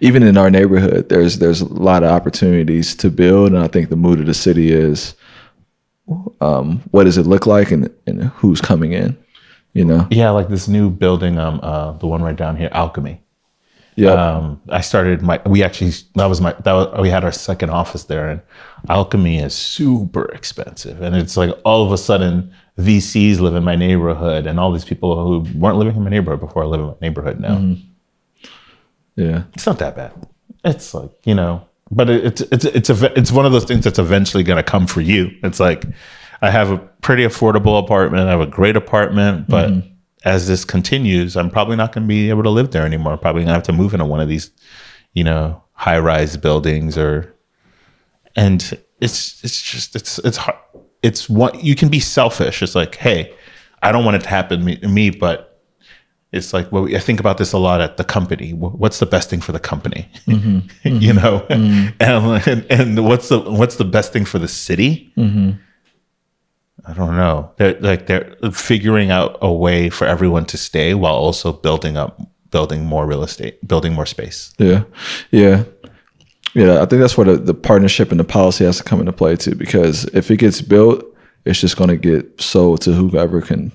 even in our neighborhood, there's there's a lot of opportunities to build, and I think the mood of the city is, um, what does it look like, and and who's coming in, you know? yeah, like this new building, um, uh, the one right down here, Alchemy. Yeah, um, I started my. We actually that was my that was, we had our second office there, and alchemy is super expensive, and it's like all of a sudden VCs live in my neighborhood, and all these people who weren't living in my neighborhood before live in my neighborhood now. yeah, It's not that bad. It's like you know, but it, it's it's it's a, it's one of those things that's eventually going to come for you. It's like I have a pretty affordable apartment. I have a great apartment, but as this continues, I'm probably not going to be able to live there anymore. I'm probably going to have to move into one of these, you know, high rise buildings or, and it's it's just it's it's hard. It's what you can be selfish. It's like, hey, I don't want it to happen to me, me but it's like well, I think about this a lot at the company. What's the best thing for the company? Mm-hmm. you know, mm-hmm. and, and and what's the what's the best thing for the city? Mm-hmm. I don't know. They're like they're figuring out a way for everyone to stay while also building up, building more real estate, building more space. yeah, yeah, yeah. I think that's where the, the partnership and the policy has to come into play too, because if it gets built, it's just going to get sold to whoever can,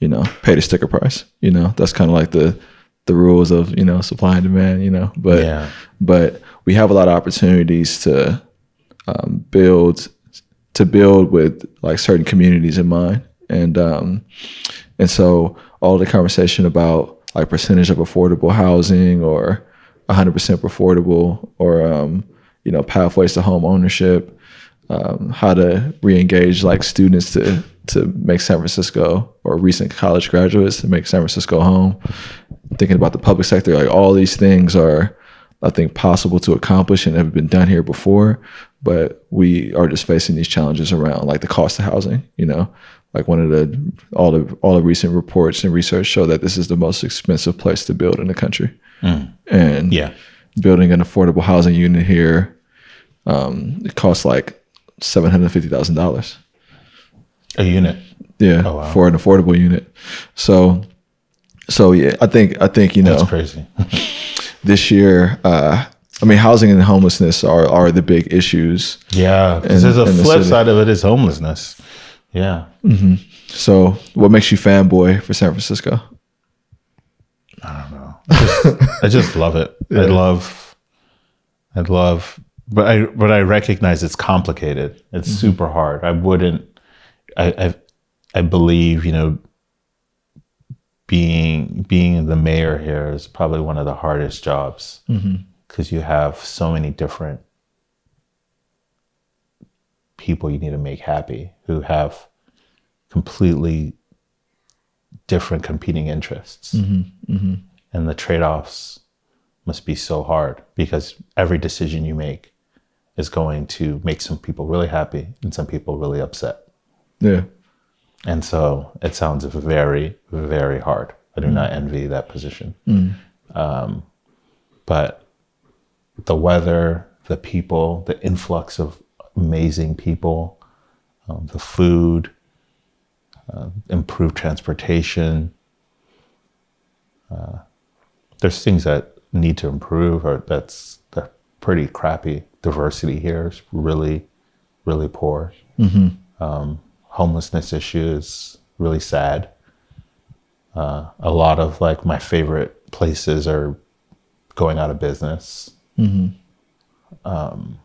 you know, pay the sticker price. You know, that's kind of like the the rules of you know supply and demand. You know, but Yeah. but we have a lot of opportunities to um, build to build with like certain communities in mind. And um and so all the conversation about like percentage of affordable housing or 100% affordable or um you know pathways to home ownership um, how to re-engage like students to to make San Francisco or recent college graduates to make San Francisco home. Thinking about the public sector like all these things are I think possible to accomplish and have been done here before, but we are just facing these challenges around like the cost of housing. You know, like one of the all the all the recent reports and research show that this is the most expensive place to build in the country, and Yeah. building an affordable housing unit here, um, it costs like seven hundred fifty thousand dollars. A unit. Yeah, Oh, wow. for an affordable unit. So, so yeah, I think I think you know That's crazy. this year. Uh, I mean, housing and homelessness are are the big issues. Yeah. Because there's a in the flip side of it is homelessness. Yeah. Mm-hmm. So, what makes you fanboy for San Francisco? I don't know. I just I just love it. I love, I love, but I but I recognize it's complicated. It's mm-hmm. super hard. I wouldn't. I, I I believe you know. Being being the mayor here is probably one of the hardest jobs mm-hmm. Because you have so many different people you need to make happy who have completely different competing interests. Mm-hmm, mm-hmm. And the trade-offs must be so hard because every decision you make is going to make some people really happy and some people really upset. Yeah, and so it sounds very very hard. I do mm. not envy that position. Mm. Um, but the weather the people the influx of amazing people um, the food uh, improved transportation uh, there's things that need to improve or that's that pretty crappy diversity here is really really poor um, homelessness issue is really sad. Uh, a lot of like my favorite places are going out of business. Mm-hmm. Um,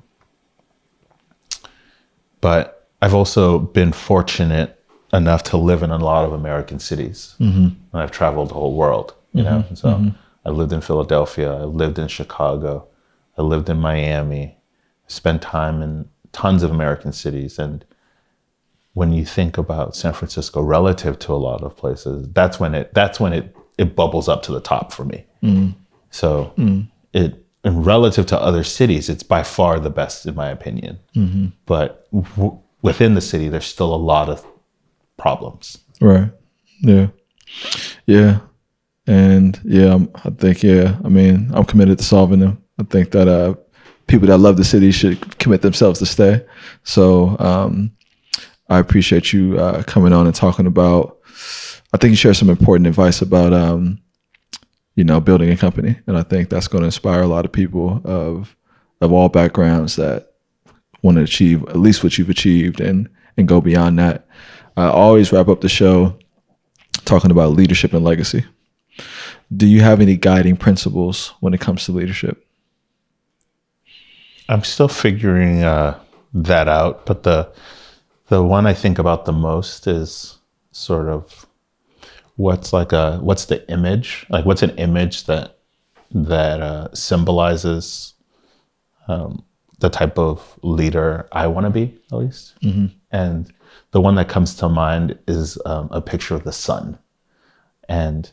but I've also been fortunate enough to live in a lot of American cities. Mm-hmm. And I've traveled the whole world, you know. Mm-hmm. So I lived in Philadelphia, I lived in Chicago, I lived in Miami, spent time in tons of American cities. And when you think about San Francisco relative to a lot of places, that's when it that's when it it bubbles up to the top for me. So it and relative to other cities, it's by far the best in my opinion. But w- within the city, there's still a lot of problems. Right. Yeah. Yeah. And yeah, I'm, I think yeah. I mean, I'm committed to solving them. I think that uh, people that love the city should commit themselves to stay. So um, I appreciate you uh, coming on and talking about. I think you share some important advice about um, you know building a company, and I think that's going to inspire a lot of people of of all backgrounds that want to achieve at least what you've achieved and and go beyond that. I always wrap up the show talking about leadership and legacy. Do you have any guiding principles when it comes to leadership? I'm still figuring uh, that out, but the the one I think about the most is sort of what's like a what's the image? Like what's an image that that uh, symbolizes um, the type of leader I want to be at least, and the one that comes to mind is um, a picture of the sun, and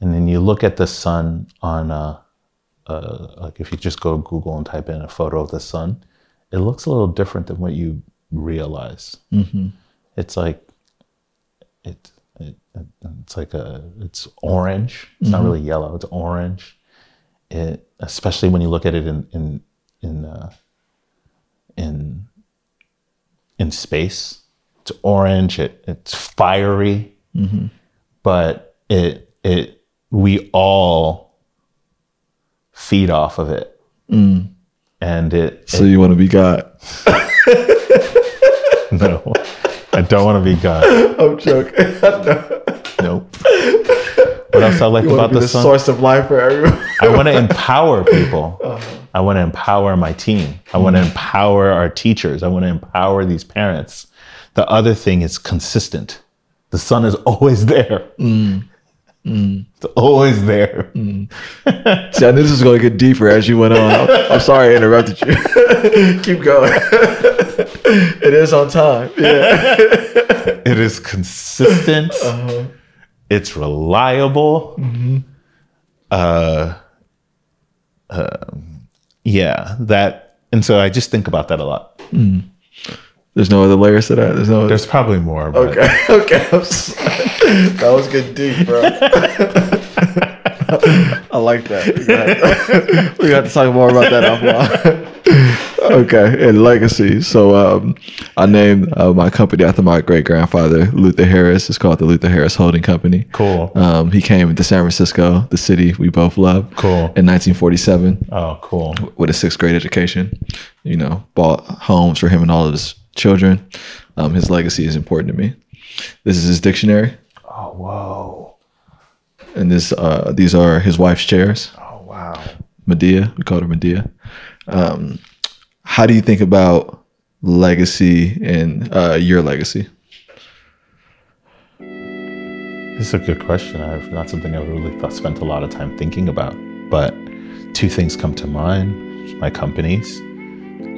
and then you look at the sun on a uh, like if you just go to Google and type in a photo of the sun, it looks a little different than what you realize. It's like it, it it's like a it's orange. It's not mm-hmm. really yellow. It's orange. It especially when you look at it in in in uh, in in space. It's orange. It it's fiery, mm-hmm. but it it we all feed off of it. Mm. And it, So you want to be God? no, I don't want to be God. I'm joking. Nope. What else I like about the the sun? source of life for everyone. I want to empower people. Uh-huh. I want to empower my team. I want to Mm. empower our teachers. I want to empower these parents. The other thing is consistent. The sun is always there. Mm. It's always there. See, I knew this was going to get deeper as you went on. I'm, I'm sorry I interrupted you. Keep going. it is on time. Yeah. It is consistent. Uh-huh. It's reliable. Mm-hmm. Uh, um, yeah, that. And so I just think about that a lot. There's no other layers to that. There's no. There's probably more. But okay. Okay. That was good deep, bro. I like that. We got, we got to talk more about that offline. Okay, and legacy. So um, I named uh, my company after my great grandfather, Luther Harris. It's called the Luther Harris Holding Company. Cool. Um, he came into San Francisco, the city we both love, Cool. in 1947 Oh, cool. with a sixth grade education. You know, bought homes for him and all of his children. Um, his legacy is important to me. This is his dictionary, Oh, whoa. and this uh, these are his wife's chairs. Oh, wow. Medea, we called her Medea. Um, how do you think about legacy and uh, your legacy? This is a good question. I've not something I've really thought, spent a lot of time thinking about. But two things come to mind: my companies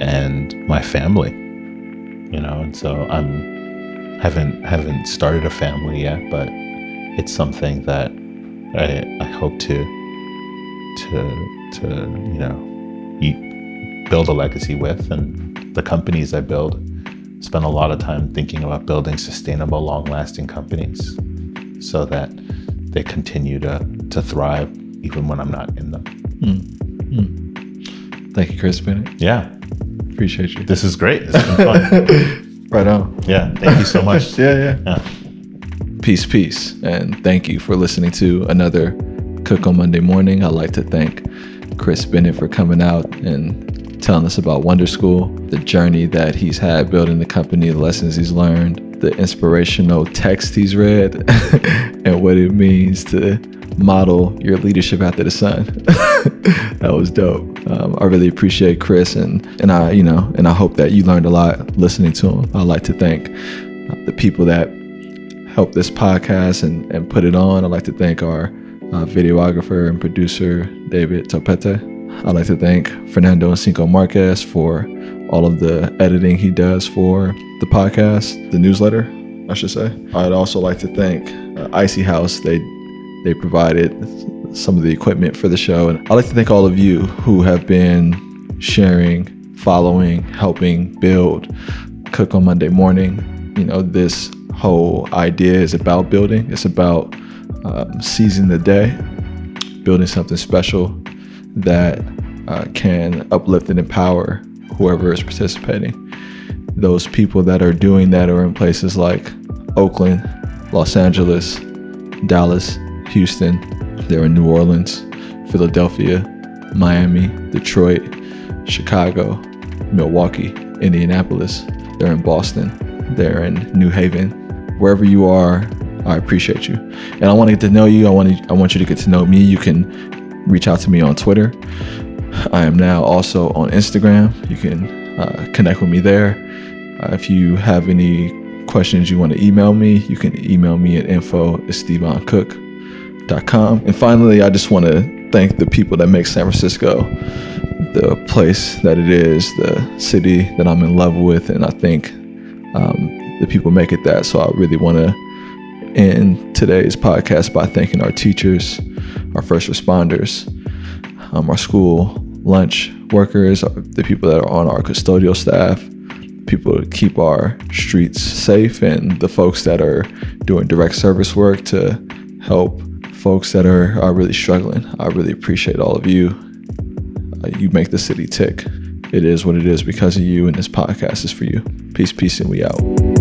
and my family. You know, and so I'm haven't haven't started a family yet, but it's something that I I hope to to to you know y- build a legacy with, and the companies I build spend a lot of time thinking about building sustainable, long-lasting companies so that they continue to to thrive even when I'm not in them. Hmm. Hmm. Thank you, Chris Bennett. Yeah, Appreciate you. this is great. This has been fun. Right on. yeah, thank you so much. Yeah, yeah. Yeah. Peace, peace. And thank you for listening to another Cook on Monday morning. I'd like to thank Chris Bennett for coming out and telling us about Wonder School, the journey that he's had building the company, the lessons he's learned, the inspirational text he's read and what it means to model your leadership after the sun. that was dope. Um, I really appreciate Chris and and I you know and I hope that you learned a lot listening to him. I'd like to thank uh, the people that helped this podcast and and put it on. I'd like to thank our uh, videographer and producer David Topete. I'd like to thank Fernando and Cinco Marquez for all of the editing he does for the podcast, the newsletter, I should say. I'd also like to thank uh, Icy House. They they provided some of the equipment for the show, and I'd like to thank all of you who have been sharing, following, helping build Cook on Monday morning. You know, this whole idea is about building. It's about um, seizing the day, building something special that uh, can uplift and empower whoever is participating. Those people that are doing that are in places like Oakland, Los Angeles, Dallas, Houston, they're in New Orleans, Philadelphia, Miami, Detroit, Chicago, Milwaukee, Indianapolis, they're in Boston, they're in New Haven. Wherever you are, I appreciate you. And I want to get to know you. I want to, I want you to get to know me. You can reach out to me on Twitter I am now also on Instagram. You can uh, connect with me there. Uh, if you have any questions you want to email me, you can email me at info at stevoncook.com. And finally, I just want to thank the people that make San Francisco the place that it is, the city that I'm in love with. And I think um, the people make it that. So I really want to end today's podcast by thanking our teachers, our first responders, um, our school lunch workers, the people that are on our custodial staff, people to keep our streets safe, and the folks that are doing direct service work to help folks that are, are really struggling. I really appreciate all of you. Uh, you make the city tick. It is what it is because of you, and this podcast is for you. Peace, peace, and we out.